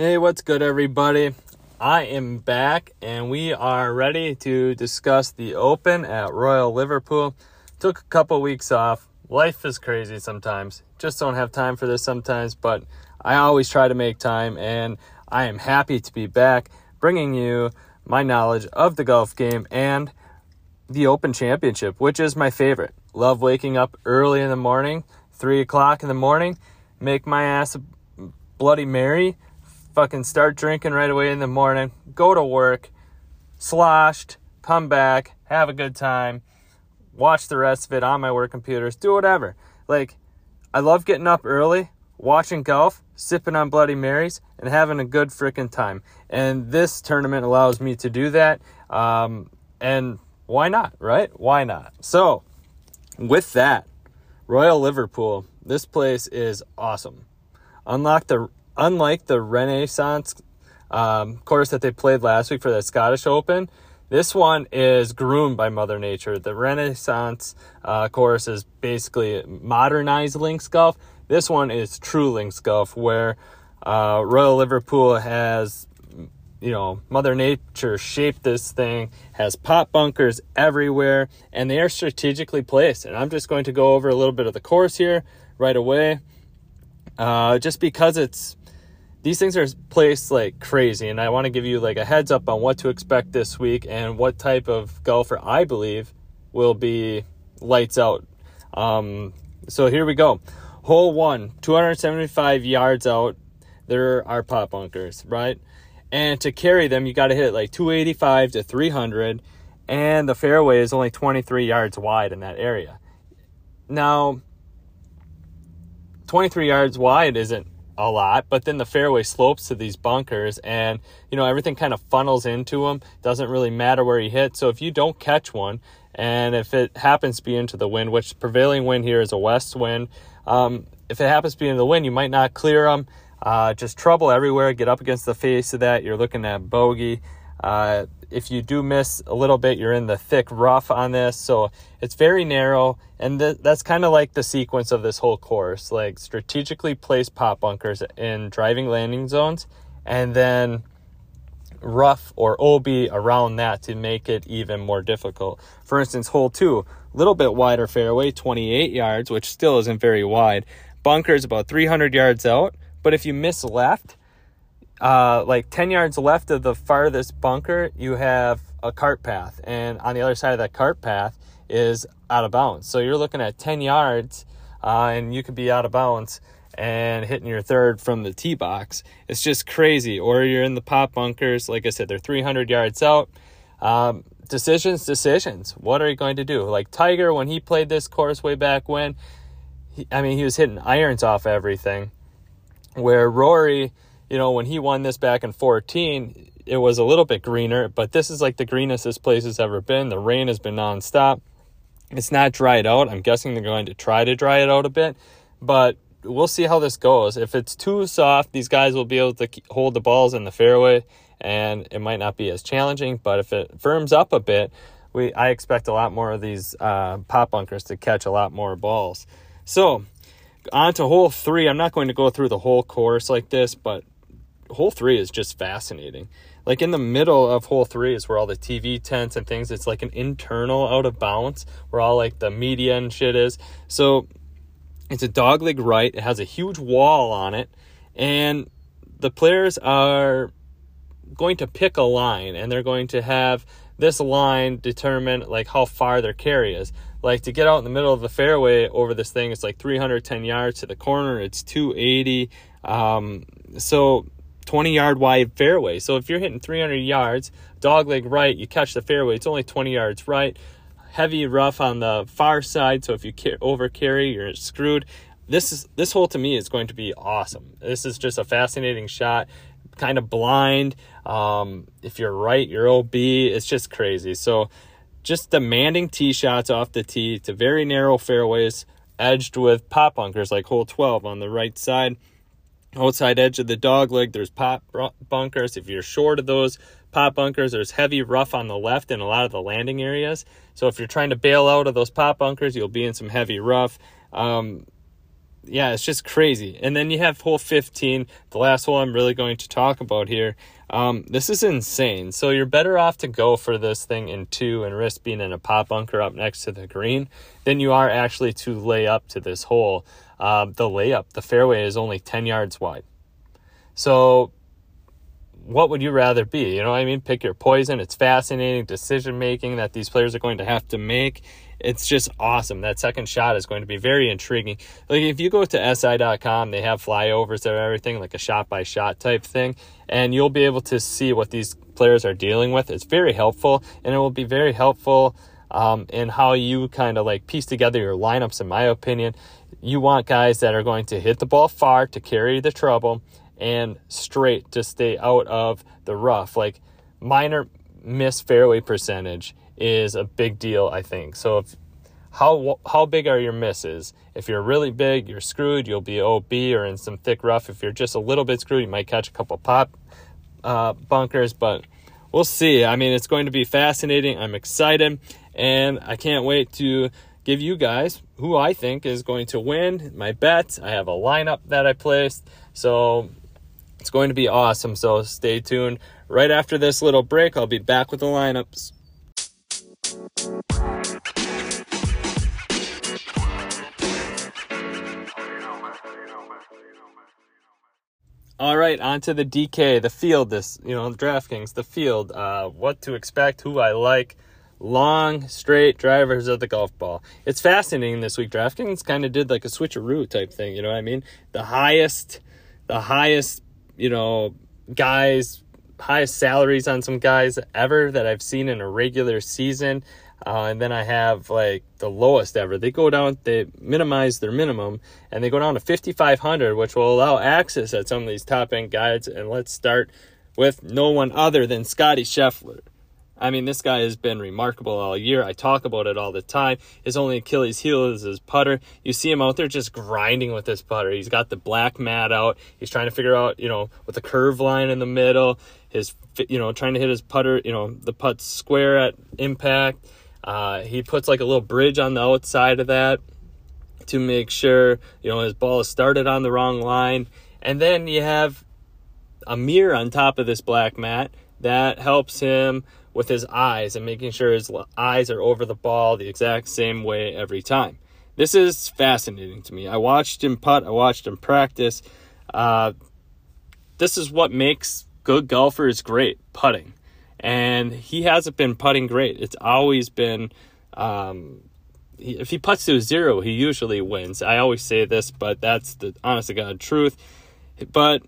Hey, what's good, everybody? I am back and we are ready to discuss the Open at Royal Liverpool. Took a couple weeks off. Life is crazy sometimes. Just don't have time for this sometimes, but I always try to make time and I am happy to be back bringing you my knowledge of the golf game and the Open Championship, which is my favorite. Love waking up early in the morning, 3 o'clock in the morning, make my ass a Bloody Mary fucking start drinking right away in the morning, go to work, sloshed, come back, have a good time, watch the rest of it on my work computers, do whatever. Like, I love getting up early, watching golf, sipping on Bloody Marys, and having a good freaking time. And this tournament allows me to do that. Um, and why not, right? Why not? So, with that, Royal Liverpool, this place is awesome. Unlock the unlike the Renaissance um, course that they played last week for the Scottish Open, this one is groomed by Mother Nature. The Renaissance uh, course is basically modernized links golf. This one is true links golf, where uh, Royal Liverpool has, you know, Mother Nature shaped this thing, has pot bunkers everywhere, and they are strategically placed. And I'm just going to go over a little bit of the course here right away, uh, just because it's these things are placed like crazy and i want to give you like a heads up on what to expect this week and what type of golfer i believe will be lights out. Um, so here we go. Hole one 275 yards out. There are pot bunkers right? And to carry them you got to hit like 285 to 300 and the fairway is only 23 yards wide in that area. Now 23 yards wide isn't a lot, but then the fairway slopes to these bunkers and, you know, everything kind of funnels into them. Doesn't really matter where you hit. So if you don't catch one, and if it happens to be into the wind, which prevailing wind here is a west wind, um, if it happens to be in the wind, you might not clear them. Uh, just trouble everywhere. Get up against the face of that. You're looking at bogey. Uh, if you do miss a little bit, you're in the thick rough on this. So it's very narrow. And th- that's kind of like the sequence of this whole course like strategically place pot bunkers in driving landing zones and then rough or OB around that to make it even more difficult. For instance, hole two, a little bit wider fairway, 28 yards, which still isn't very wide. Bunker is about 300 yards out. But if you miss left, uh, like 10 yards left of the farthest bunker, you have a cart path. And on the other side of that cart path is out of bounds. So you're looking at 10 yards uh, and you could be out of bounds and hitting your third from the tee box. It's just crazy. Or you're in the pot bunkers. Like I said, they're 300 yards out. Um, decisions, decisions. What are you going to do? Like Tiger, when he played this course way back when, he, I mean, he was hitting irons off everything. Where Rory you know, when he won this back in 14, it was a little bit greener, but this is like the greenest this place has ever been. The rain has been nonstop. It's not dried out. I'm guessing they're going to try to dry it out a bit, but we'll see how this goes. If it's too soft, these guys will be able to hold the balls in the fairway and it might not be as challenging, but if it firms up a bit, we I expect a lot more of these uh, pot bunkers to catch a lot more balls. So, on to hole three. I'm not going to go through the whole course like this, but hole three is just fascinating. Like in the middle of hole three is where all the TV tents and things. It's like an internal out of bounds where all like the media and shit is. So it's a dogleg right. It has a huge wall on it, and the players are going to pick a line, and they're going to have this line determine like how far their carry is. Like to get out in the middle of the fairway over this thing, it's like 310 yards to the corner. It's 280. Um, so 20 yard wide fairway. So if you're hitting 300 yards, dog leg right, you catch the fairway, it's only 20 yards right. Heavy rough on the far side, so if you over carry, you're screwed. This is this hole to me is going to be awesome. This is just a fascinating shot, kind of blind. Um, if you're right, you're OB. It's just crazy. So, just demanding tee shots off the tee to very narrow fairways, edged with pot bunkers like hole 12 on the right side outside edge of the dog leg there's pot bunkers if you're short of those pot bunkers there's heavy rough on the left in a lot of the landing areas so if you're trying to bail out of those pot bunkers you'll be in some heavy rough um, yeah, it's just crazy. And then you have hole 15, the last hole I'm really going to talk about here. Um, this is insane. So you're better off to go for this thing in two and risk being in a pot bunker up next to the green than you are actually to lay up to this hole. Uh, the layup, the fairway is only 10 yards wide. So what would you rather be? You know I mean? Pick your poison. It's fascinating decision making that these players are going to have to make. It's just awesome. That second shot is going to be very intriguing. Like if you go to SI.com, they have flyovers of everything, like a shot by shot type thing, and you'll be able to see what these players are dealing with. It's very helpful, and it will be very helpful um, in how you kind of like piece together your lineups, in my opinion. You want guys that are going to hit the ball far to carry the trouble and straight to stay out of the rough. Like minor miss fairway percentage is a big deal, I think. So if how how big are your misses? If you're really big, you're screwed. You'll be OB or in some thick rough. If you're just a little bit screwed, you might catch a couple pop uh, bunkers, but we'll see. I mean, it's going to be fascinating. I'm excited, and I can't wait to give you guys who I think is going to win my bet. I have a lineup that I placed, so it's going to be awesome. So stay tuned. Right after this little break, I'll be back with the lineups. All right, on to the DK, the field. This, you know, DraftKings, the field. Uh, what to expect, who I like. Long, straight drivers of the golf ball. It's fascinating this week. DraftKings kind of did like a switcheroo type thing. You know what I mean? The highest, the highest, you know, guys, highest salaries on some guys ever that I've seen in a regular season. Uh, and then I have like the lowest ever. They go down, they minimize their minimum, and they go down to 5,500, which will allow access at some of these top end guides. And let's start with no one other than Scotty Scheffler. I mean, this guy has been remarkable all year. I talk about it all the time. His only Achilles heel is his putter. You see him out there just grinding with his putter. He's got the black mat out. He's trying to figure out, you know, with the curve line in the middle, his, you know, trying to hit his putter, you know, the putt square at impact. Uh, he puts like a little bridge on the outside of that to make sure you know his ball is started on the wrong line, and then you have a mirror on top of this black mat that helps him with his eyes and making sure his eyes are over the ball the exact same way every time. This is fascinating to me. I watched him putt. I watched him practice. Uh, this is what makes good golfers great putting and he hasn't been putting great. It's always been, um, if he puts to zero, he usually wins. I always say this, but that's the honest to God truth. But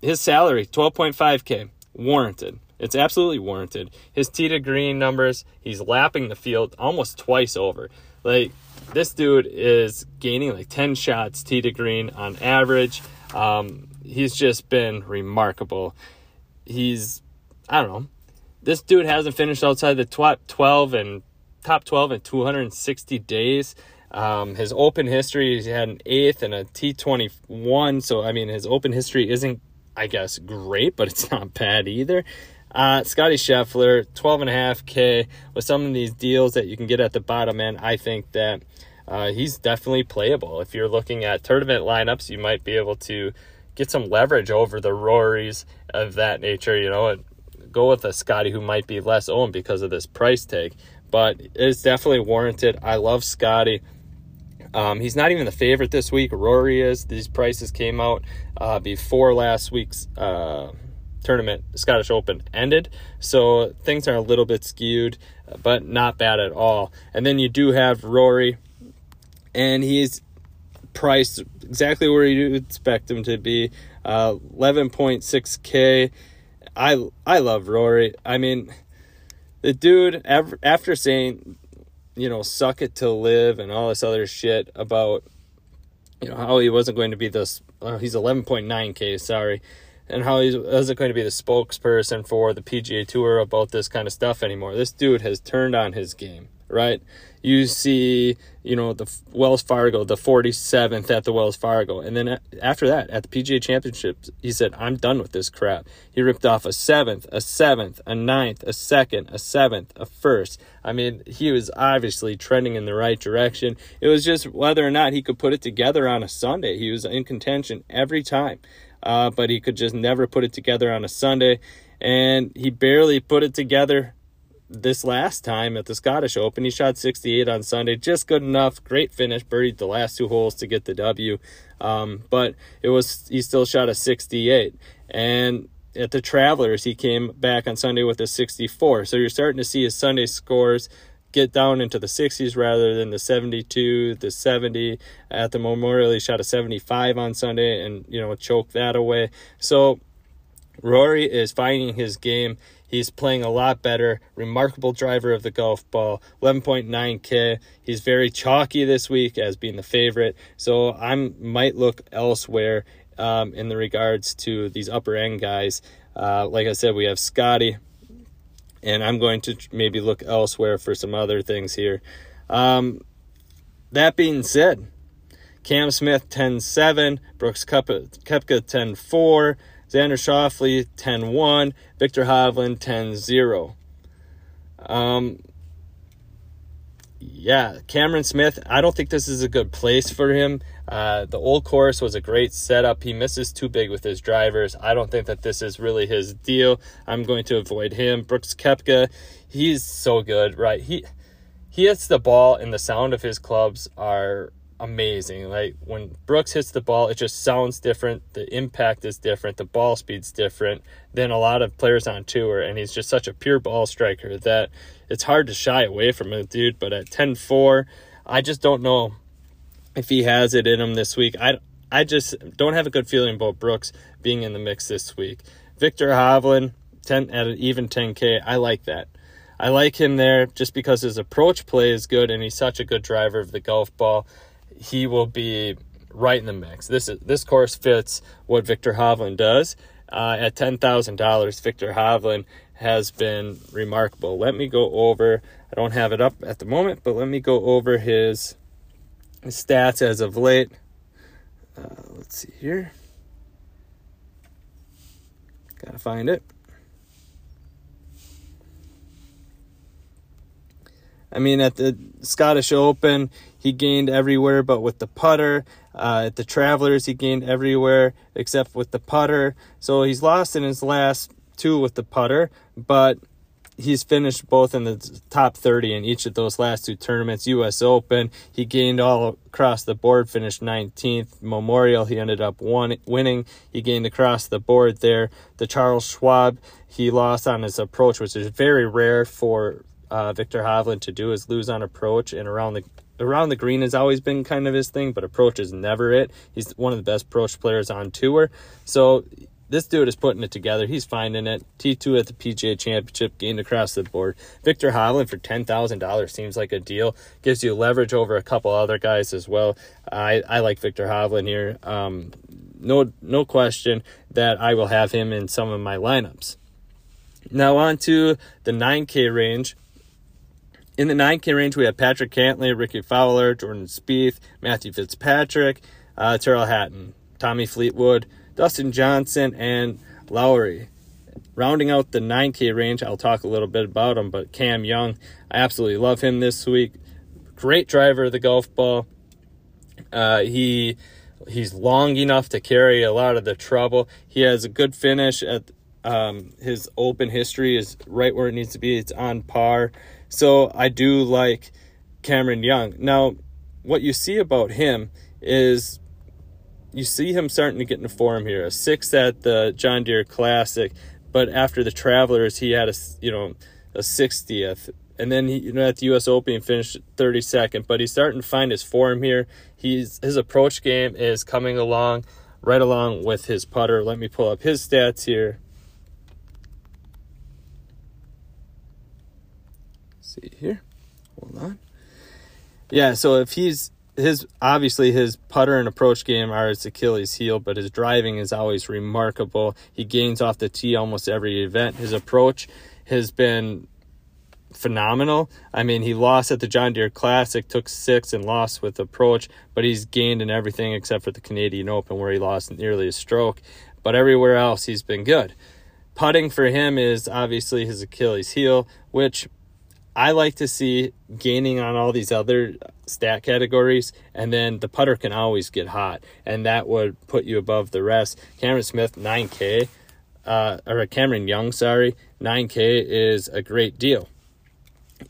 his salary, 12.5K, warranted. It's absolutely warranted. His tee to green numbers, he's lapping the field almost twice over. Like, this dude is gaining like 10 shots tee to green on average. Um, he's just been remarkable. He's, I don't know, this dude hasn't finished outside the top 12 and top 12 in 260 days. Um, his open history, he's had an eighth and a T21. So, I mean, his open history isn't, I guess, great, but it's not bad either. Uh, Scotty Scheffler, 12.5K with some of these deals that you can get at the bottom end. I think that uh, he's definitely playable. If you're looking at tournament lineups, you might be able to get some leverage over the Rorys of that nature. You know, go with a Scotty who might be less owned because of this price tag, but it's definitely warranted. I love Scotty. Um, he's not even the favorite this week. Rory is. These prices came out uh, before last week's uh, tournament, Scottish Open, ended. So things are a little bit skewed, but not bad at all. And then you do have Rory, and he's priced exactly where you expect him to be uh, 11.6K. I I love Rory. I mean, the dude after saying, you know, suck it to live and all this other shit about, you know, how he wasn't going to be this. Uh, he's 11.9k, sorry, and how he wasn't going to be the spokesperson for the PGA Tour about this kind of stuff anymore. This dude has turned on his game. right? You see, you know, the Wells Fargo, the 47th at the Wells Fargo. And then after that, at the PGA Championships, he said, I'm done with this crap. He ripped off a seventh, a seventh, a ninth, a second, a seventh, a first. I mean, he was obviously trending in the right direction. It was just whether or not he could put it together on a Sunday. He was in contention every time, uh, but he could just never put it together on a Sunday. And he barely put it together this last time at the Scottish Open. He shot 68 on Sunday, just good enough. Great finish, birdied the last two holes to get the W. Um, but it was he still shot a 68. And at the Travelers, he came back on Sunday with a 64. So you're starting to see his Sunday scores get down into the 60s rather than the 72, the 70. At the Memorial, he shot a 75 on Sunday and, you know, choked that away. So Rory is finding his game. He's playing a lot better. Remarkable driver of the golf ball. 11.9K. He's very chalky this week as being the favorite. So I might look elsewhere um, in the regards to these upper end guys. Uh, like I said, we have Scotty, and I'm going to maybe look elsewhere for some other things here. Um, that being said, Cam Smith 10 7, Brooks Koepka 10 4. Xander Schauffele 10 1, Viktor Hovland 10 0. Um, yeah, Cameron Smith, I don't think this is a good place for him. Uh, the old course was a great setup. He misses too big with his drivers. I don't think that this is really his deal. I'm going to avoid him. Brooks Koepka, he's so good, right? He he hits the ball and the sound of his clubs are amazing. Like when Brooks hits the ball, it just sounds different. The impact is different. The ball speed's different than a lot of players on tour. And he's just such a pure ball striker that it's hard to shy away from him, dude. But at 10 4, I just don't know if he has it in him this week. I, I just don't have a good feeling about Brooks being in the mix this week. Viktor Hovland, 10 at an even 10K, I like that. I like him there just because his approach play is good and he's such a good driver of the golf ball he will be right in the mix. This is this course fits what Viktor Hovland does. Uh, at ten thousand dollars, Viktor Hovland has been remarkable. Let me go over. I don't have it up at the moment, but let me go over his, his stats as of late. Uh, let's see here. Gotta find it. I mean, at the Scottish Open, he gained everywhere but with the putter. Uh, at the Travelers, he gained everywhere except with the putter. So he's lost in his last two with the putter, but he's finished both in the top 30 in each of those last two tournaments. US Open, he gained all across the board, finished 19th. Memorial, he ended up one, winning. He gained across the board there. The Charles Schwab, he lost on his approach, which is very rare for uh, Viktor Hovland to do is lose on approach and around the around the green has always been kind of his thing, but approach is never it. He's one of the best approach players on tour. So this dude is putting it together. He's finding it. T2 at the PGA Championship, gained across the board. Viktor Hovland for $10,000 seems like a deal. Gives you leverage over a couple other guys as well. I, I like Viktor Hovland here. Um, no, no question that I will have him in some of my lineups. Now on to the 9K range. In the 9K range, we have Patrick Cantlay, Rickie Fowler, Jordan Spieth, Matthew Fitzpatrick, uh, Tyrrell Hatton, Tommy Fleetwood, Dustin Johnson, and Lowry. Rounding out the 9K range, I'll talk a little bit about him, but Cam Young, I absolutely love him this week. Great driver of the golf ball. Uh, he he's long enough to carry a lot of the trouble. He has a good finish at um, his open history is right where it needs to be. It's on par. So I do like Cameron Young. Now, what you see about him is you see him starting to get into form here. A sixth at the John Deere Classic, but after the Travelers, he had a you know a 60th, and then he you know at the U.S. Open he finished 32nd. But he's starting to find his form here. He's his approach game is coming along right along with his putter. Let me pull up his stats here. see here. Hold on. Yeah, so if he's his obviously his putter and approach game are his Achilles heel, but his driving is always remarkable. He gains off the tee almost every event. His approach has been phenomenal. I mean, he lost at the John Deere Classic, took six and lost with approach, but he's gained in everything except for the Canadian Open where he lost nearly a stroke. But everywhere else, he's been good. Putting for him is obviously his Achilles heel, which I like to see gaining on all these other stat categories, and then the putter can always get hot, and that would put you above the rest. Cameron Smith, 9K, uh, or Cameron Young, sorry, 9K is a great deal.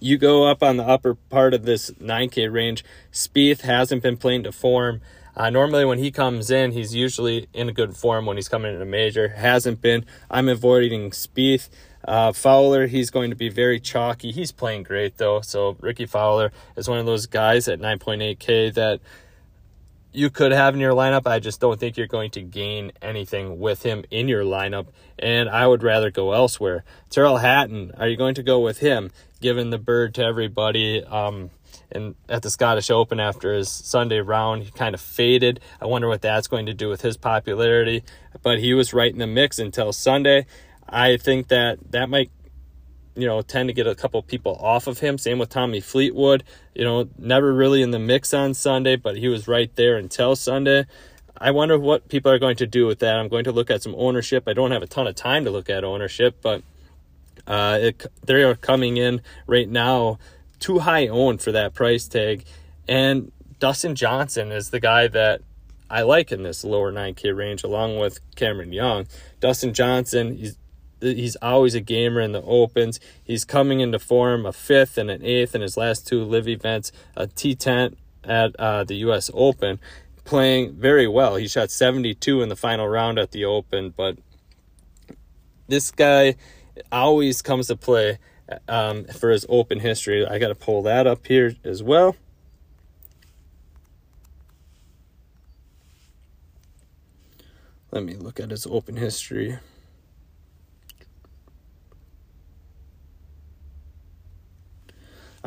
You go up on the upper part of this 9K range. Spieth hasn't been playing to form. Uh, normally, when he comes in, he's usually in a good form when he's coming in a major. Hasn't been. I'm avoiding Spieth. Uh, Fowler, he's going to be very chalky. He's playing great though. So Rickie Fowler is one of those guys at 9.8K that you could have in your lineup. I just don't think you're going to gain anything with him in your lineup, and I would rather go elsewhere. Tyrrell Hatton, are you going to go with him? Giving the bird to everybody. Um, and at the Scottish Open after his Sunday round, he kind of faded. I wonder what that's going to do with his popularity. But he was right in the mix until Sunday. I think that that might, you know, tend to get a couple people off of him. Same with Tommy Fleetwood. You know, never really in the mix on Sunday, but he was right there until Sunday. I wonder what people are going to do with that. I'm going to look at some ownership. I don't have a ton of time to look at ownership, but uh, it, they are coming in right now too high owned for that price tag. And Dustin Johnson is the guy that I like in this lower 9K range, along with Cameron Young. Dustin Johnson, he's he's always a gamer in the opens. He's coming into form a fifth and an eighth in his last two LIV events, a T10 at uh, the U.S. Open, playing very well. He shot 72 in the final round at the Open, but this guy always comes to play um, for his Open history. I got to pull that up here as well. Let me look at his Open history.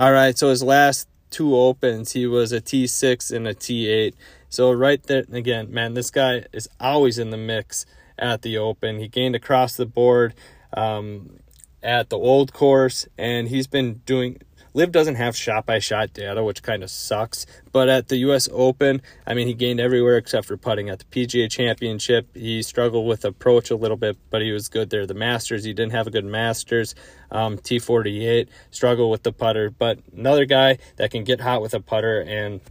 All right, so his last two opens, he was a T6 and a T8. So right there again, man, this guy is always in the mix at the Open. He gained across the board um, at the old course, and he's been doing LIV doesn't have shot by shot data, which kind of sucks. But at the U.S. Open, I mean, he gained everywhere except for putting. At the PGA Championship, he struggled with approach a little bit, but he was good there. The Masters, he didn't have a good Masters. Um, T48, struggled with the putter. But another guy that can get hot with a putter and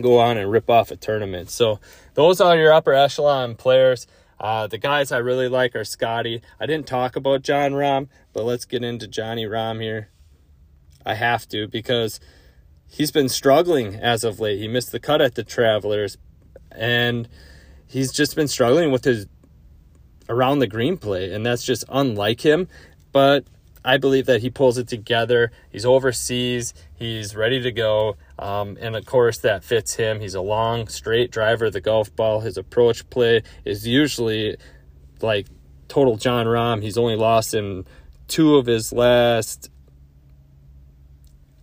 go on and rip off a tournament. So those are your upper echelon players. Uh, the guys I really like are Scotty. I didn't talk about Jon Rahm, but let's get into Johnny Rahm here. I have to because he's been struggling as of late. He missed the cut at the Travelers, and he's just been struggling with his around the green play, and that's just unlike him. But I believe that he pulls it together. He's overseas. He's ready to go. Um, and of course, that fits him. He's a long, straight driver of the golf ball. His approach play is usually like total Jon Rahm. He's only lost in two of his last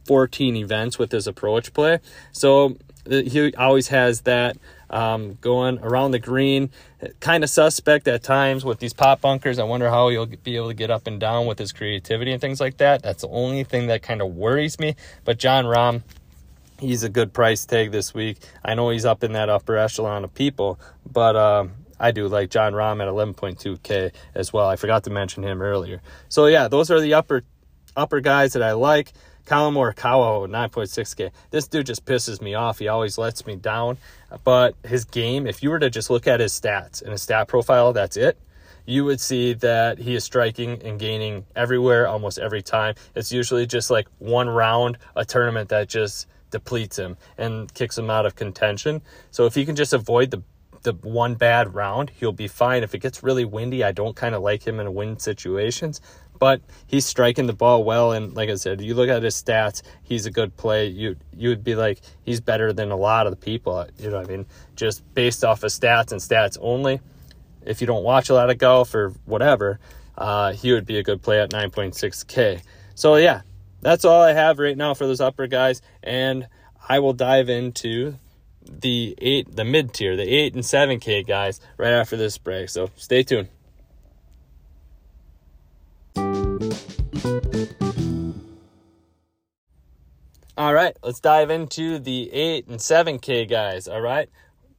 14 events with his approach play. So he always has that um, going around the green. Kind of suspect at times with these pot bunkers. I wonder how he'll be able to get up and down with his creativity and things like that. That's the only thing that kind of worries me. But Jon Rahm, he's a good price tag this week. I know he's up in that upper echelon of people, but uh, I do like Jon Rahm at 11.2K as well. I forgot to mention him earlier. So yeah, those are the upper upper guys that I like. Collin Morikawa, 9.6K. This dude just pisses me off. He always lets me down. But his game, if you were to just look at his stats and his stat profile, that's it. You would see that he is striking and gaining everywhere almost every time. It's usually just like one round, a tournament that just depletes him and kicks him out of contention. So if he can just avoid the the one bad round, he'll be fine. If it gets really windy, I don't kind of like him in wind situations but he's striking the ball well. And like I said, you look at his stats, he's a good play. You you would be like he's better than a lot of the people. You know, I mean, just based off of stats and stats only. If you don't watch a lot of golf or whatever, uh, he would be a good play at 9.6k. So yeah, that's all I have right now for those upper guys, and I will dive into the eight, the mid tier, the eight and seven k guys right after this break. So stay tuned. All right, let's dive into the 8 and 7K guys. All right,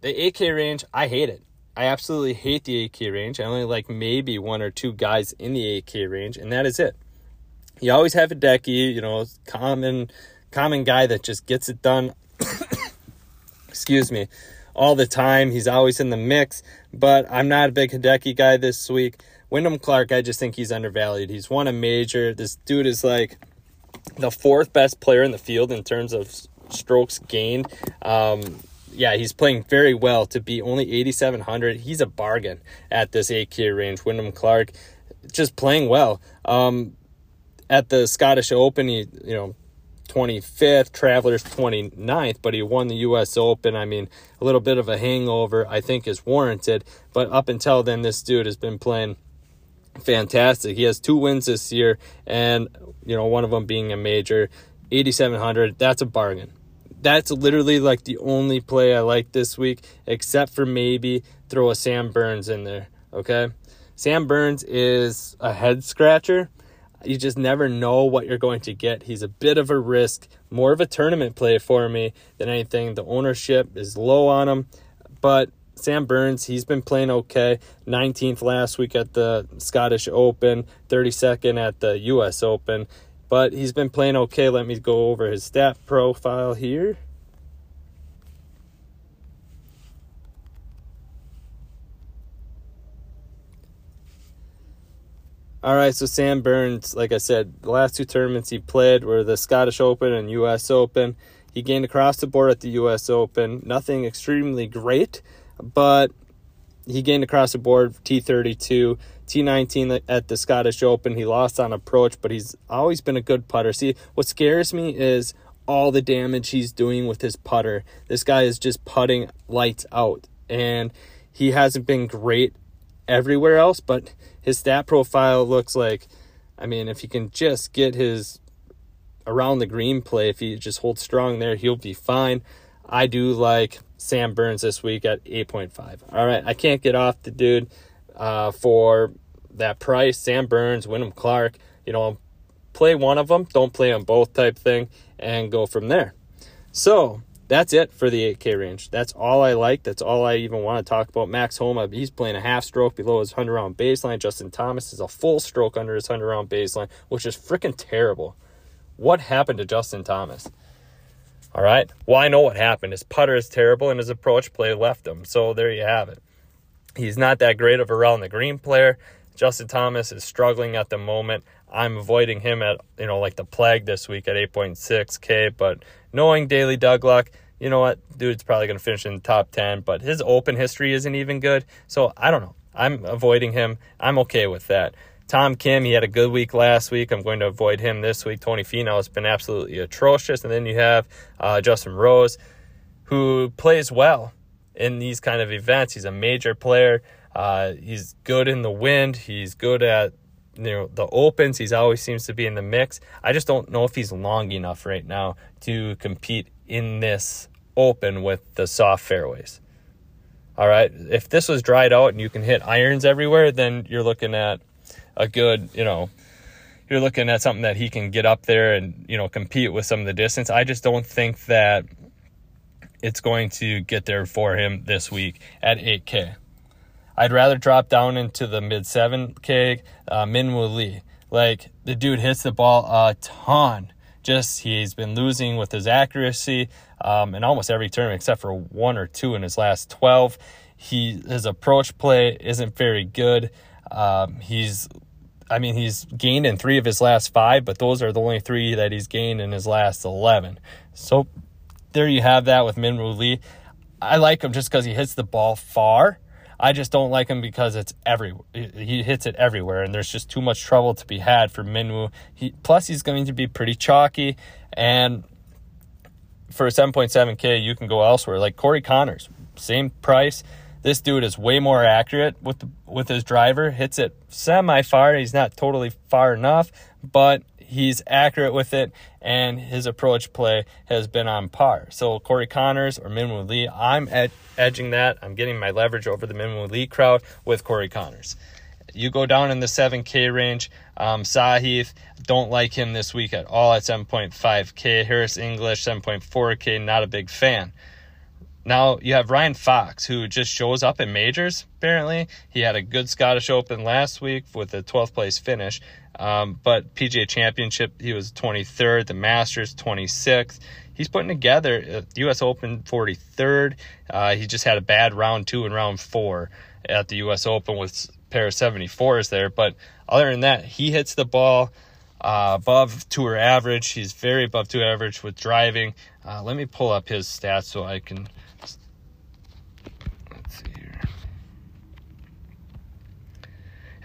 the 8K range, I hate it. I absolutely hate the 8K range. I only like maybe one or two guys in the 8K range, and that is it. You always have a decky, you know, common common guy that just gets it done. excuse me, all the time. He's always in the mix, but I'm not a big Hideki guy this week. Wyndham Clark, I just think he's undervalued. He's won a major. This dude is like the fourth best player in the field in terms of strokes gained. Um, yeah, he's playing very well to be only 8,700. He's a bargain at this 8K range. Wyndham Clark just playing well. Um, at the Scottish Open, he, you know, 25th, Travelers 29th, but he won the US Open. I mean, a little bit of a hangover, I think, is warranted. But up until then, this dude has been playing fantastic. He has two wins this year, and, you know, one of them being a major. 8,700, that's a bargain. That's literally like the only play I like this week, except for maybe throw a Sam Burns in there. Okay. Sam Burns is a head scratcher you just never know what you're going to get. He's a bit of a risk, more of a tournament play for me than anything. The ownership is low on him, but Sam Burns, he's been playing okay. 19th last week at the Scottish Open, 32nd at the US Open, but he's been playing okay. Let me go over his stat profile here. All right, so Sam Burns, like I said, the last two tournaments he played were the Scottish Open and US Open. He gained across the board at the US Open. Nothing extremely great, but he gained across the board T32, T19 at the Scottish Open. He lost on approach, but he's always been a good putter. See, what scares me is all the damage he's doing with his putter. This guy is just putting lights out, and he hasn't been great everywhere else, but his stat profile looks like, I mean, if he can just get his around the green play, if he just holds strong there, he'll be fine. I do like Sam Burns this week at 8.5. All right, I can't get off the dude uh, for that price. Sam Burns, Wyndham Clark, you know, play one of them, don't play them both type thing, and go from there. So that's it for the 8K range. That's all I like. That's all I even want to talk about. Max Homa, he's playing a half stroke below his 100 round baseline. Justin Thomas is a full stroke under his 100 round baseline, which is freaking terrible. What happened to Justin Thomas? All right. Well, I know what happened. His putter is terrible and his approach play left him. So there you have it. He's not that great of a around the green player. Justin Thomas is struggling at the moment. I'm avoiding him at, you know, like the plague this week at 8.6K. But knowing Daily Dougluck, you know what? Dude's probably going to finish in the top 10, but his open history isn't even good. So I don't know. I'm avoiding him. I'm okay with that. Tom Kim, he had a good week last week. I'm going to avoid him this week. Tony Finau has been absolutely atrocious. And then you have uh, Justin Rose, who plays well in these kind of events. He's a major player. Uh, he's good in the wind. He's good at you know the opens he's always seems to be in the mix i just don't know if he's long enough right now to compete in this open with the soft fairways all right if this was dried out and you can hit irons everywhere then you're looking at a good you know you're looking at something that he can get up there and you know compete with some of the distance i just don't think that it's going to get there for him this week at 8k I'd rather drop down into the mid 7K. Uh, Minwoo Lee. Like, the dude hits the ball a ton. Just, he's been losing with his accuracy um, in almost every term except for one or two in his last 12. He His approach play isn't very good. Um, he's I mean, he's gained in three of his last five, but those are the only three that he's gained in his last 11. So there you have that with Minwoo Lee. I like him just because he hits the ball far I just don't like him because it's every he hits it everywhere, and there's just too much trouble to be had for Minwoo. He plus he's going to be pretty chalky, and for a 7.7k, you can go elsewhere. Like Corey Conners, same price. This dude is way more accurate with the, with his driver. Hits it semi far. He's not totally far enough, but he's accurate with it, and his approach play has been on par. So Corey Conners or Minwoo Lee, I'm ed- edging that. I'm getting my leverage over the Minwoo Lee crowd with Corey Conners. You go down in the 7K range. Um, Sahith, don't like him this week at all at 7.5K. Harris English, 7.4K, not a big fan. Now you have Ryan Fox, who just shows up in majors. Apparently, he had a good Scottish Open last week with a 12th place finish. Um, but PGA Championship, he was 23rd. The Masters, 26th. He's putting together U.S. Open 43rd. Uh, he just had a bad round two and round four at the U.S. Open with pair of 74s there. But other than that, he hits the ball uh, above tour average. He's very above tour average with driving. Uh, let me pull up his stats so I can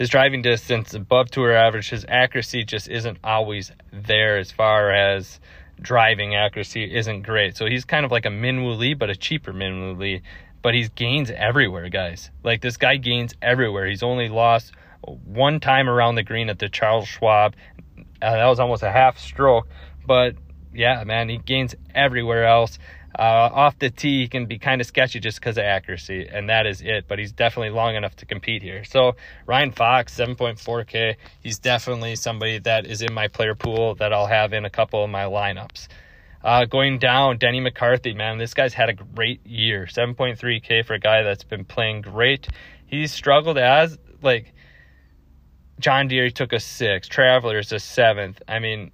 his driving distance above tour average. His accuracy just isn't always there as far as driving accuracy isn't great. So he's kind of like a Minwoo Lee, but a cheaper Minwoo Lee. But he gains everywhere, guys. Like this guy gains everywhere. He's only lost one time around the green at the Charles Schwab. Uh, that was almost a half stroke. But yeah, man, he gains everywhere else. Uh, off the tee, he can be kind of sketchy just because of accuracy, and that is it. But he's definitely long enough to compete here. So Ryan Fox, 7.4K, he's definitely somebody that is in my player pool that I'll have in a couple of my lineups. Uh, going down, Denny McCarthy, man, this guy's had a great year. 7.3K for a guy that's been playing great. He's struggled as like John Deere took a six, Travelers a seventh. I mean,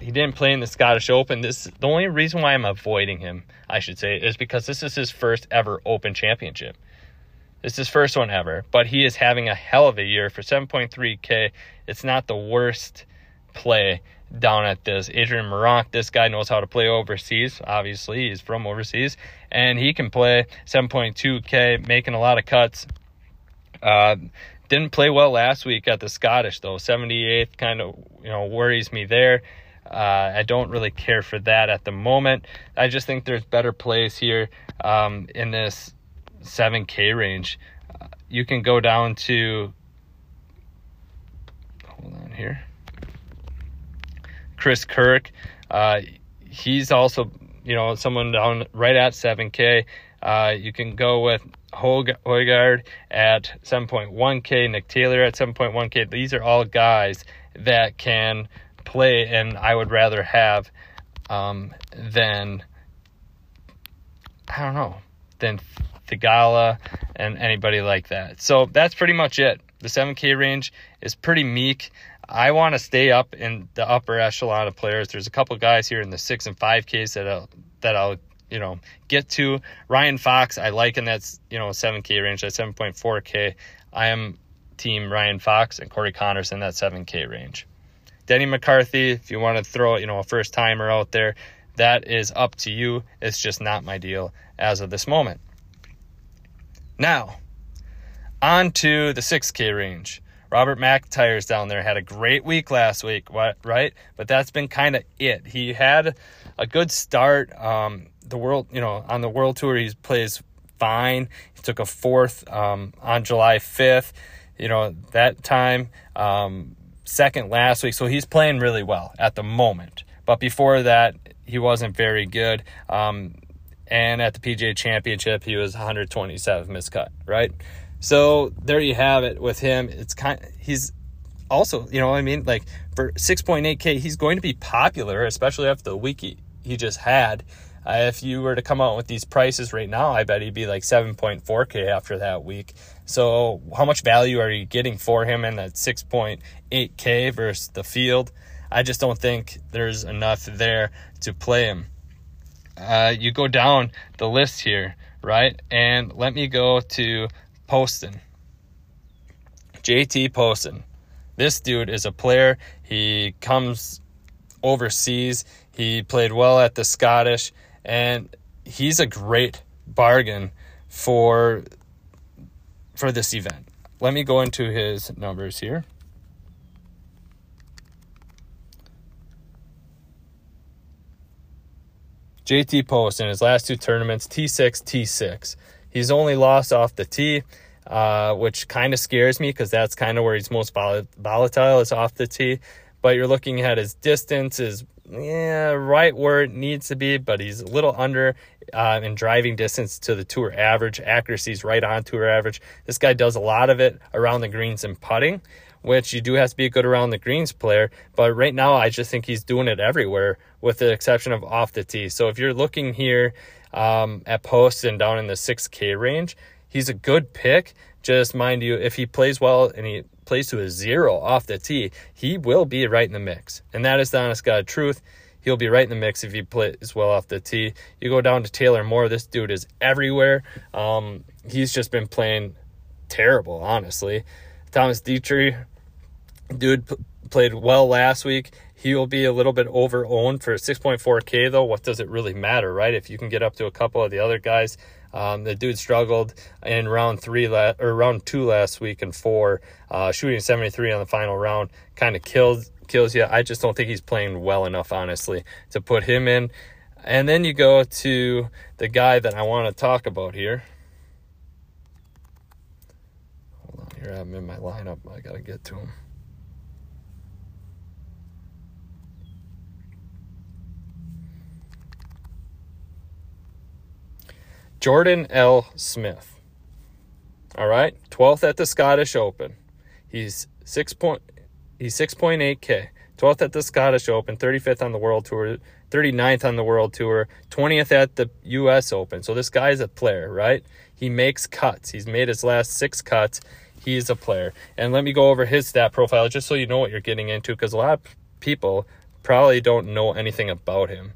he didn't play in the Scottish Open. This the only reason why I'm avoiding him, I should say, is because this is his first ever Open Championship. It's his first one ever, but he is having a hell of a year for 7.3k. It's not the worst play down at this. Adrian Meronk, this guy knows how to play overseas. Obviously, he's from overseas, and he can play 7.2k, making a lot of cuts. Uh, didn't play well last week at the Scottish though. 78th kind of you know worries me there. Uh, I don't really care for that at the moment. I just think there's better plays here um, in this 7K range. Uh, you can go down to, hold on here, Chris Kirk. Uh, he's also, you know, someone down right at 7K. Uh, you can go with Højgaard at 7.1K, Nick Taylor at 7.1K. These are all guys that can play and I would rather have um, than I don't know than Theegala and anybody like that. So that's pretty much it. The 7K range is pretty meek. I want to stay up in the upper echelon of players. There's a couple guys here in the six and five Ks that I'll, that I'll you know get to. Ryan Fox, I like in that you know 7K range, that 7.4K. I am team Ryan Fox and Corey Conners in that 7K range. Denny McCarthy, if you want to throw, you know, a first timer out there, that is up to you. It's just not my deal as of this moment. Now, on to the 6K range. Robert McIntyre's down there had a great week last week, right? But that's been kind of it. He had a good start. Um, the world, you know, on the world tour, he plays fine. He took a fourth um, on July 5th. You know, that time, um, second last week, so he's playing really well at the moment. But before that, he wasn't very good. Um, and at the PGA Championship, he was 127th miscut, right? So there you have it with him. It's kind. He's also, you know, I mean, like for 6.8k, he's going to be popular, especially after the week he, he just had. Uh, if you were to come out with these prices right now, I bet he'd be like 7.4k after that week. So, how much value are you getting for him in that 6.8K versus the field? I just don't think there's enough there to play him. Uh, you go down the list here, right? And let me go to Poston. JT Poston. This dude is a player. He comes overseas. He played well at the Scottish, and he's a great bargain for for this event. Let me go into his numbers here. JT Poston his last two tournaments, T6, T6. He's only lost off the tee, uh, which kind of scares me because that's kind of where he's most vol- volatile is off the tee. But you're looking at his distance, his yeah, right where it needs to be, but he's a little under uh, in driving distance to the tour average. Accuracy's right on tour average. This guy does a lot of it around the greens and putting, which you do have to be a good around the greens player. But right now, I just think he's doing it everywhere, with the exception of off the tee. So if you're looking here um, at Poston down in the 6K range, he's a good pick. Just mind you, if he plays well and he plays to a zero off the tee, he will be right in the mix. And that is the honest God truth. He'll be right in the mix if he plays well off the tee. You go down to Taylor Moore, this dude is everywhere. Um, he's just been playing terrible, honestly. Thomas Detry, dude p- played well last week. He will be a little bit over owned for 6.4K, though. What does it really matter, right? If you can get up to a couple of the other guys, um, the dude struggled in round three la- or round two last week and four, uh, shooting 73 on the final round, kind of killed kills you. I just don't think he's playing well enough, honestly, to put him in. And then you go to the guy that I want to talk about here. Hold on, here I'm in my lineup. I gotta get to him. Jordan L. Smith. All right, 12th at the Scottish Open. He's six point he's 6.8k. 12th at the Scottish Open, 35th on the World Tour, 39th on the World Tour, 20th at the US Open. So this guy's a player, right? He makes cuts. He's made his last 6 cuts. He's a player. And let me go over his stat profile just so you know what you're getting into because a lot of people probably don't know anything about him.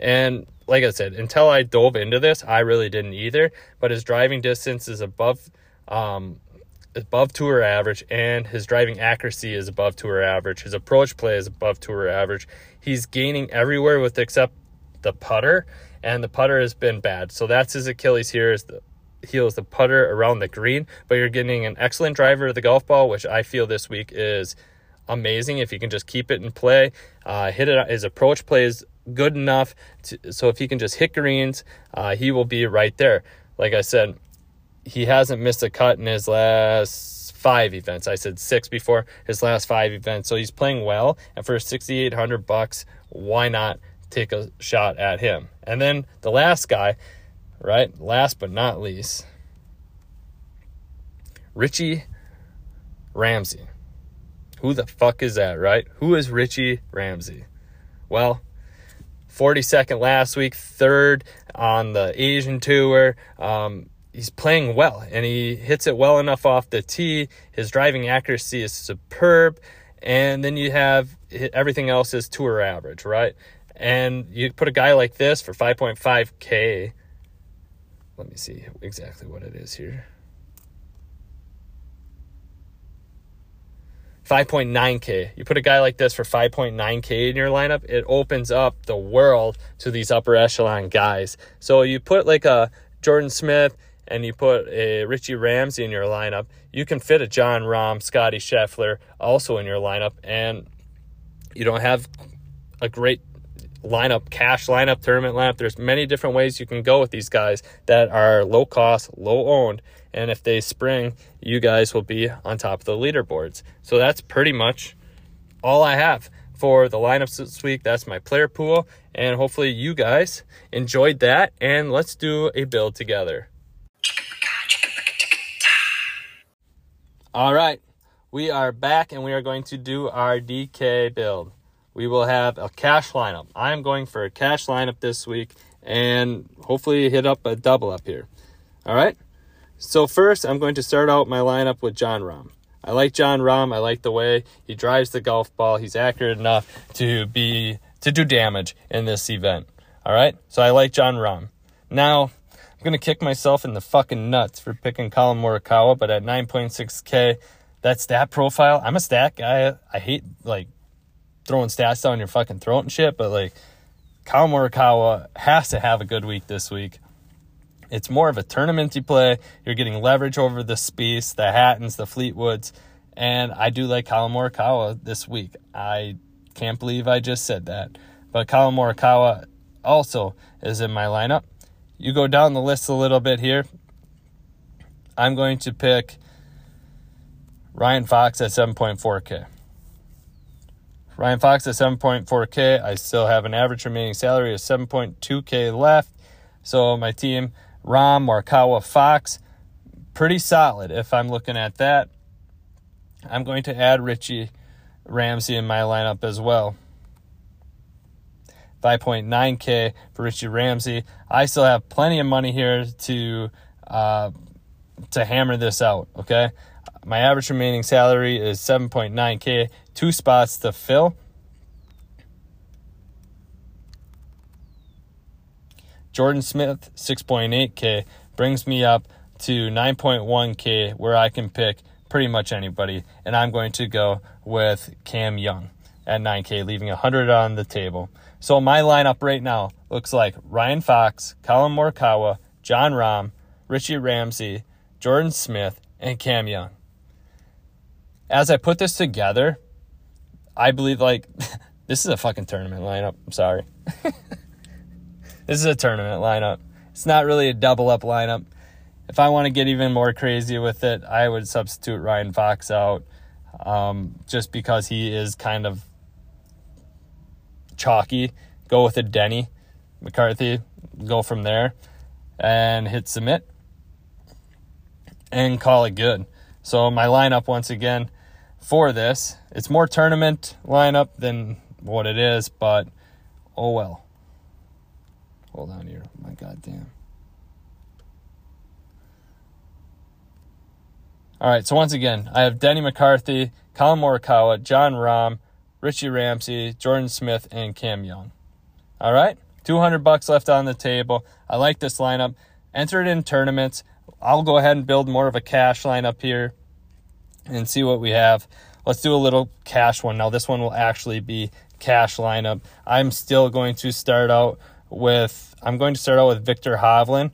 And like I said, until I dove into this, I really didn't either. But his driving distance is above um, above tour average, and his driving accuracy is above tour average. His approach play is above tour average. He's gaining everywhere with except the putter, and the putter has been bad. So that's his Achilles here is the heel is the putter around the green. But you're getting an excellent driver of the golf ball, which I feel this week is amazing if you can just keep it in play. Uh, hit it. His approach play is good enough. To, so if he can just hit greens, uh, he will be right there. Like I said, he hasn't missed a cut in his last five events. I said six before his last five events. So he's playing well. And for 6,800 bucks, why not take a shot at him? And then the last guy, right? Last but not least, Richie Ramsay. Who the fuck is that, right? Who is Richie Ramsay? Well, 42nd last week, third on the Asian tour. Um, he's playing well and he hits it well enough off the tee. His driving accuracy is superb. And then you have everything else is tour average, right? And you put a guy like this for 5.5K. Let me see exactly what it is here. 5.9K. You put a guy like this for 5.9K in your lineup, it opens up the world to these upper echelon guys. So you put like a Jordan Smith and you put a Richie Ramsay in your lineup, you can fit a Jon Rahm, Scottie Scheffler also in your lineup, and you don't have a great lineup, cash lineup, tournament lineup. There's many different ways you can go with these guys that are low cost, low owned, and if they spring, you guys will be on top of the leaderboards. So that's pretty much all I have for the lineups this week. That's my player pool, and hopefully you guys enjoyed that. And let's do a build together. All right, we are back, and we are going to do our DK build. We will have a cash lineup. I am going for a cash lineup this week, and hopefully hit up a double up here. All right. So first, I'm going to start out my lineup with Jon Rahm. I like Jon Rahm. I like the way he drives the golf ball. He's accurate enough to be to do damage in this event. All right. So I like Jon Rahm. Now I'm gonna kick myself in the fucking nuts for picking Collin Morikawa, but at 9.6k, that stat profile. I'm a stat guy. I hate like throwing stats down your fucking throat and shit, but like Collin Morikawa has to have a good week this week. It's more of a tournamenty play. You're getting leverage over the Spieth, the Hattons, the Fleetwoods, and I do like Collin Morikawa this week. I can't believe I just said that, but Collin Morikawa also is in my lineup. You go down the list a little bit here. I'm going to pick Ryan Fox at 7.4K. Ryan Fox at 7.4K. I still have an average remaining salary of 7.2K left. So my team, Rahm, Morikawa, Fox, pretty solid if I'm looking at that. I'm going to add Richie Ramsay in my lineup as well. 5.9K for Richie Ramsay. I still have plenty of money here to uh, to hammer this out. Okay, my average remaining salary is 7.9K, two spots to fill. Jordan Smith, 6.8K, brings me up to 9.1K, where I can pick pretty much anybody. And I'm going to go with Cam Young at 9K, leaving 100 on the table. So my lineup right now looks like Ryan Fox, Collin Morikawa, Jon Rahm, Richie Ramsay, Jordan Smith, and Cam Young. As I put this together, I believe like this is a fucking tournament lineup. I'm sorry. this is a tournament lineup. It's not really a double up lineup. If I want to get even more crazy with it, I would substitute Ryan Fox out um, just because he is kind of chalky. Go with a Denny McCarthy. Go from there and hit submit and call it good. So my lineup once again for this, it's more tournament lineup than what it is, but oh well. Hold on here. Oh my goddamn. All right, so once again, I have Denny McCarthy, Collin Morikawa, Jon Rahm, Richie Ramsay, Jordan Smith, and Cam Young. All right, 200 bucks left on the table. I like this lineup. Enter it in tournaments. I'll go ahead and build more of a cash lineup here and see what we have. Let's do a little cash one. Now, this one will actually be cash lineup. I'm still going to start out with, I'm going to start out with Viktor Hovland,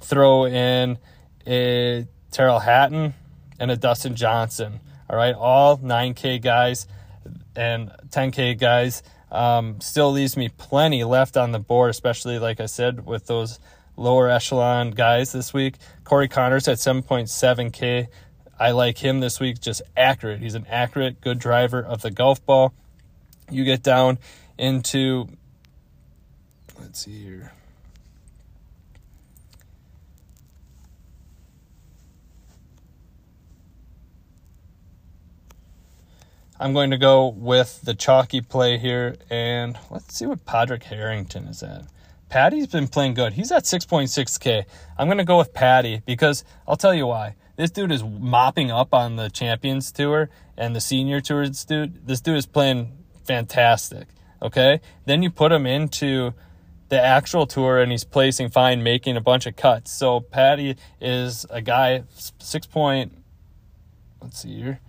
throw in a Tyrrell Hatton and a Dustin Johnson. All right, all 9K guys and 10K guys. Um, still leaves me plenty left on the board, especially like I said with those lower echelon guys this week. Corey Conners at 7.7K. I like him this week, just accurate. He's an accurate, good driver of the golf ball. You get down into, let's see here. I'm going to go with the chalky play here, and let's see what Padraig Harrington is at. Paddy's been playing good. He's at 6.6K. I'm going to go with Paddy because I'll tell you why. This dude is mopping up on the Champions Tour and the Senior Tour. This dude, this dude is playing fantastic. Okay. Then you put him into the actual tour and he's placing fine, making a bunch of cuts. So Paddy is a guy, six point, let's see here,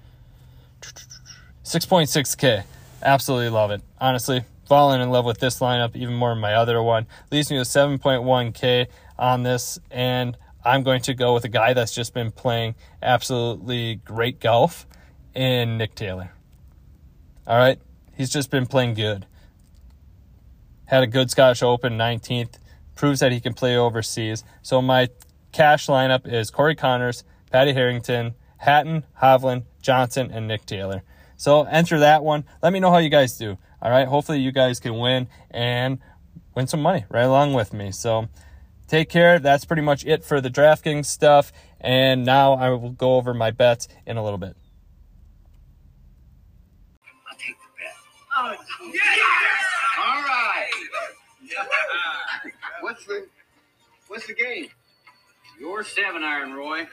6.6K. Absolutely love it. Honestly, falling in love with this lineup even more than my other one. Leaves me with 7.1K on this, and I'm going to go with a guy that's just been playing absolutely great golf in Nick Taylor. All right, he's just been playing good. Had a good Scottish Open 19th, proves that he can play overseas. So my cash lineup is Corey Conners, Paddy Harrington, Hatton, Hovland, Johnson, and Nick Taylor. So enter that one. Let me know how you guys do. All right. Hopefully you guys can win and win some money right along with me. So take care. That's pretty much it for the DraftKings stuff. And now I will go over my bets in a little bit. I'll take the bet. Oh, yeah! What's the what's the game? Your seven iron, Roy.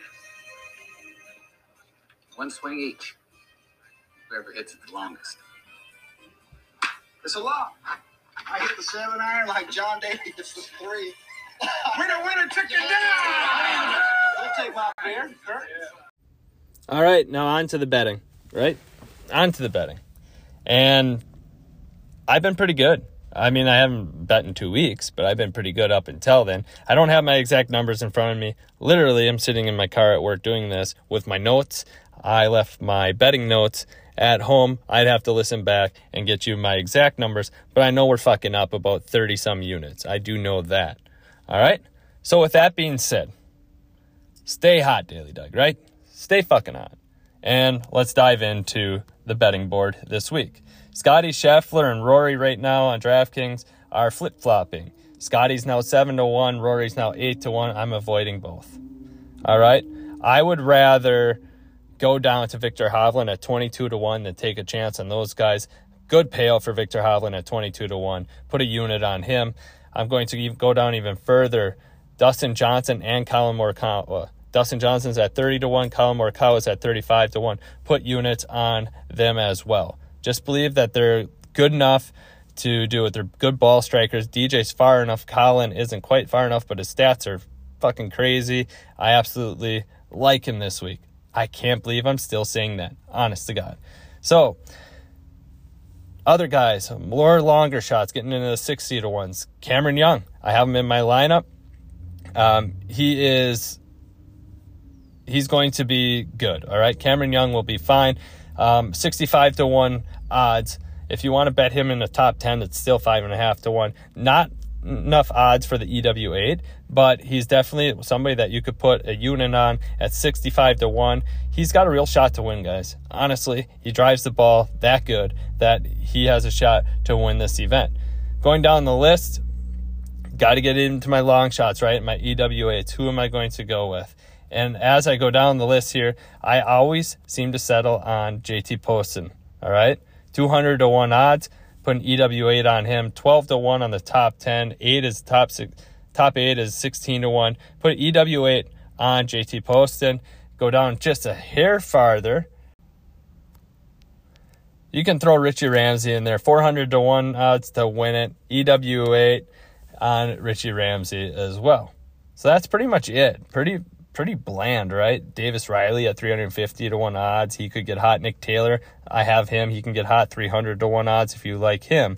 One swing each. Whoever hits it the longest. It's a lot. I hit the seven iron like John Daly hits the three. winner, winner, chicken dinner! We'll take my beer, Kurt. All right, now on to the betting, right? On to the betting. And I've been pretty good. I mean, I haven't bet in two weeks, but I've been pretty good up until then. I don't have my exact numbers in front of me. Literally, I'm sitting in my car at work doing this with my notes. I left my betting notes at home, I'd have to listen back and get you my exact numbers, but I know we're fucking up about 30 some units. I do know that. All right? So, with that being said, stay hot, Daily Doug, right? Stay fucking hot. And let's dive into the betting board this week. Scottie Scheffler and Rory right now on DraftKings are flip flopping. Scottie's now 7 to 1, Rory's now 8 to 1. I'm avoiding both. All right. I would rather go down to Viktor Hovland at 22 to 1 than take a chance on those guys. Good payout for Viktor Hovland at 22 to 1. Put a unit on him. I'm going to go down even further. Dustin Johnson and Collin Morikawa. Dustin Johnson's at 30 to 1, Collin Morikawa is at 35 to 1. Put units on them as well. Just believe that they're good enough to do it. They're good ball strikers. DJ's far enough. Collin isn't quite far enough, but his stats are fucking crazy. I absolutely like him this week. I can't believe I'm still saying that. Honest to God. So, other guys, more longer shots, getting into the six seater ones. Cameron Young, I have him in my lineup. Um, he is, he's going to be good. All right. Cameron Young will be fine. Um, 65 to 1 odds. If you want to bet him in the top 10, it's still five and a half to one. Not enough odds for the EW8, but he's definitely somebody that you could put a unit on at 65 to 1. He's got a real shot to win, guys. Honestly, he drives the ball that good that he has a shot to win this event. Going down the list, got to get into my long shots, right? My EW8s. Who am I going to go with? And as I go down the list here, I always seem to settle on JT Poston. All right. 200 to 1 odds. Put an EW8 on him. 12 to 1 on the top 10. 8 is top six, top 8 is 16 to 1. Put EW8 on JT Poston. Go down just a hair farther. You can throw Richie Ramsay in there. 400 to 1 odds to win it. EW8 on Richie Ramsay as well. So that's pretty much it. Pretty pretty bland, right? Davis Riley at 350 to 1 odds. He could get hot. Nick Taylor, I have him. He can get hot 300 to 1 odds if you like him.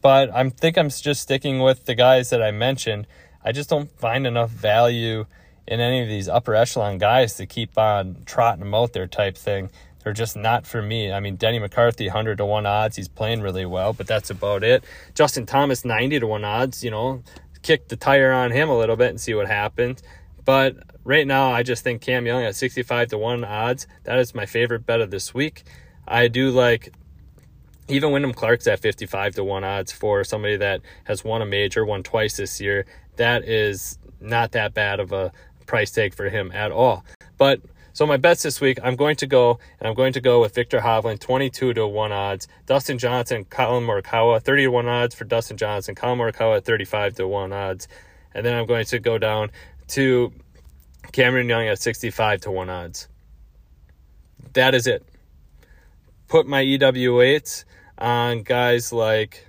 But I think I'm just sticking with the guys that I mentioned. I just don't find enough value in any of these upper echelon guys to keep on trotting them out there type thing. They're just not for me. I mean, Denny McCarthy, 100 to 1 odds. He's playing really well, but that's about it. Justin Thomas, 90 to 1 odds. You know, kick the tire on him a little bit and see what happens. But right now, I just think Cam Young at 65 to 1 odds, that is my favorite bet of this week. I do like even Wyndham Clark's at 55 to 1 odds for somebody that has won a major, won twice this year. That is not that bad of a price tag for him at all. But so my bets this week, I'm going to go and I'm going to go with Viktor Hovland, 22 to 1 odds. Dustin Johnson, Collin Morikawa, 30 to 1 odds for Dustin Johnson. Collin Morikawa, 35 to 1 odds. And then I'm going to go down to Cameron Young at 65 to 1 odds. That is it. Put my EW8s on guys like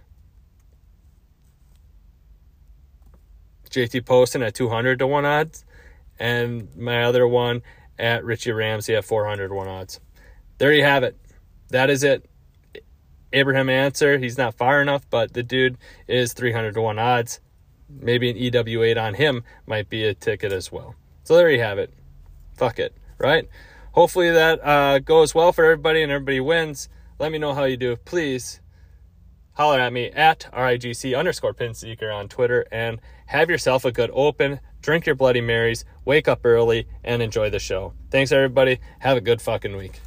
JT Poston at 200 to 1 odds and my other one at Richie Ramsay at 400 to 1 odds. There you have it. That is it. Abraham Ancer, he's not far enough, but the dude is 300 to 1 odds. Maybe an EW8 on him might be a ticket as well. So there you have it. Fuck it, right? Hopefully that uh, goes well for everybody and everybody wins. Let me know how you do. Please holler at me at RIGC underscore pin seeker on Twitter and have yourself a good open. Drink your Bloody Marys, wake up early, and enjoy the show. Thanks, everybody. Have a good fucking week.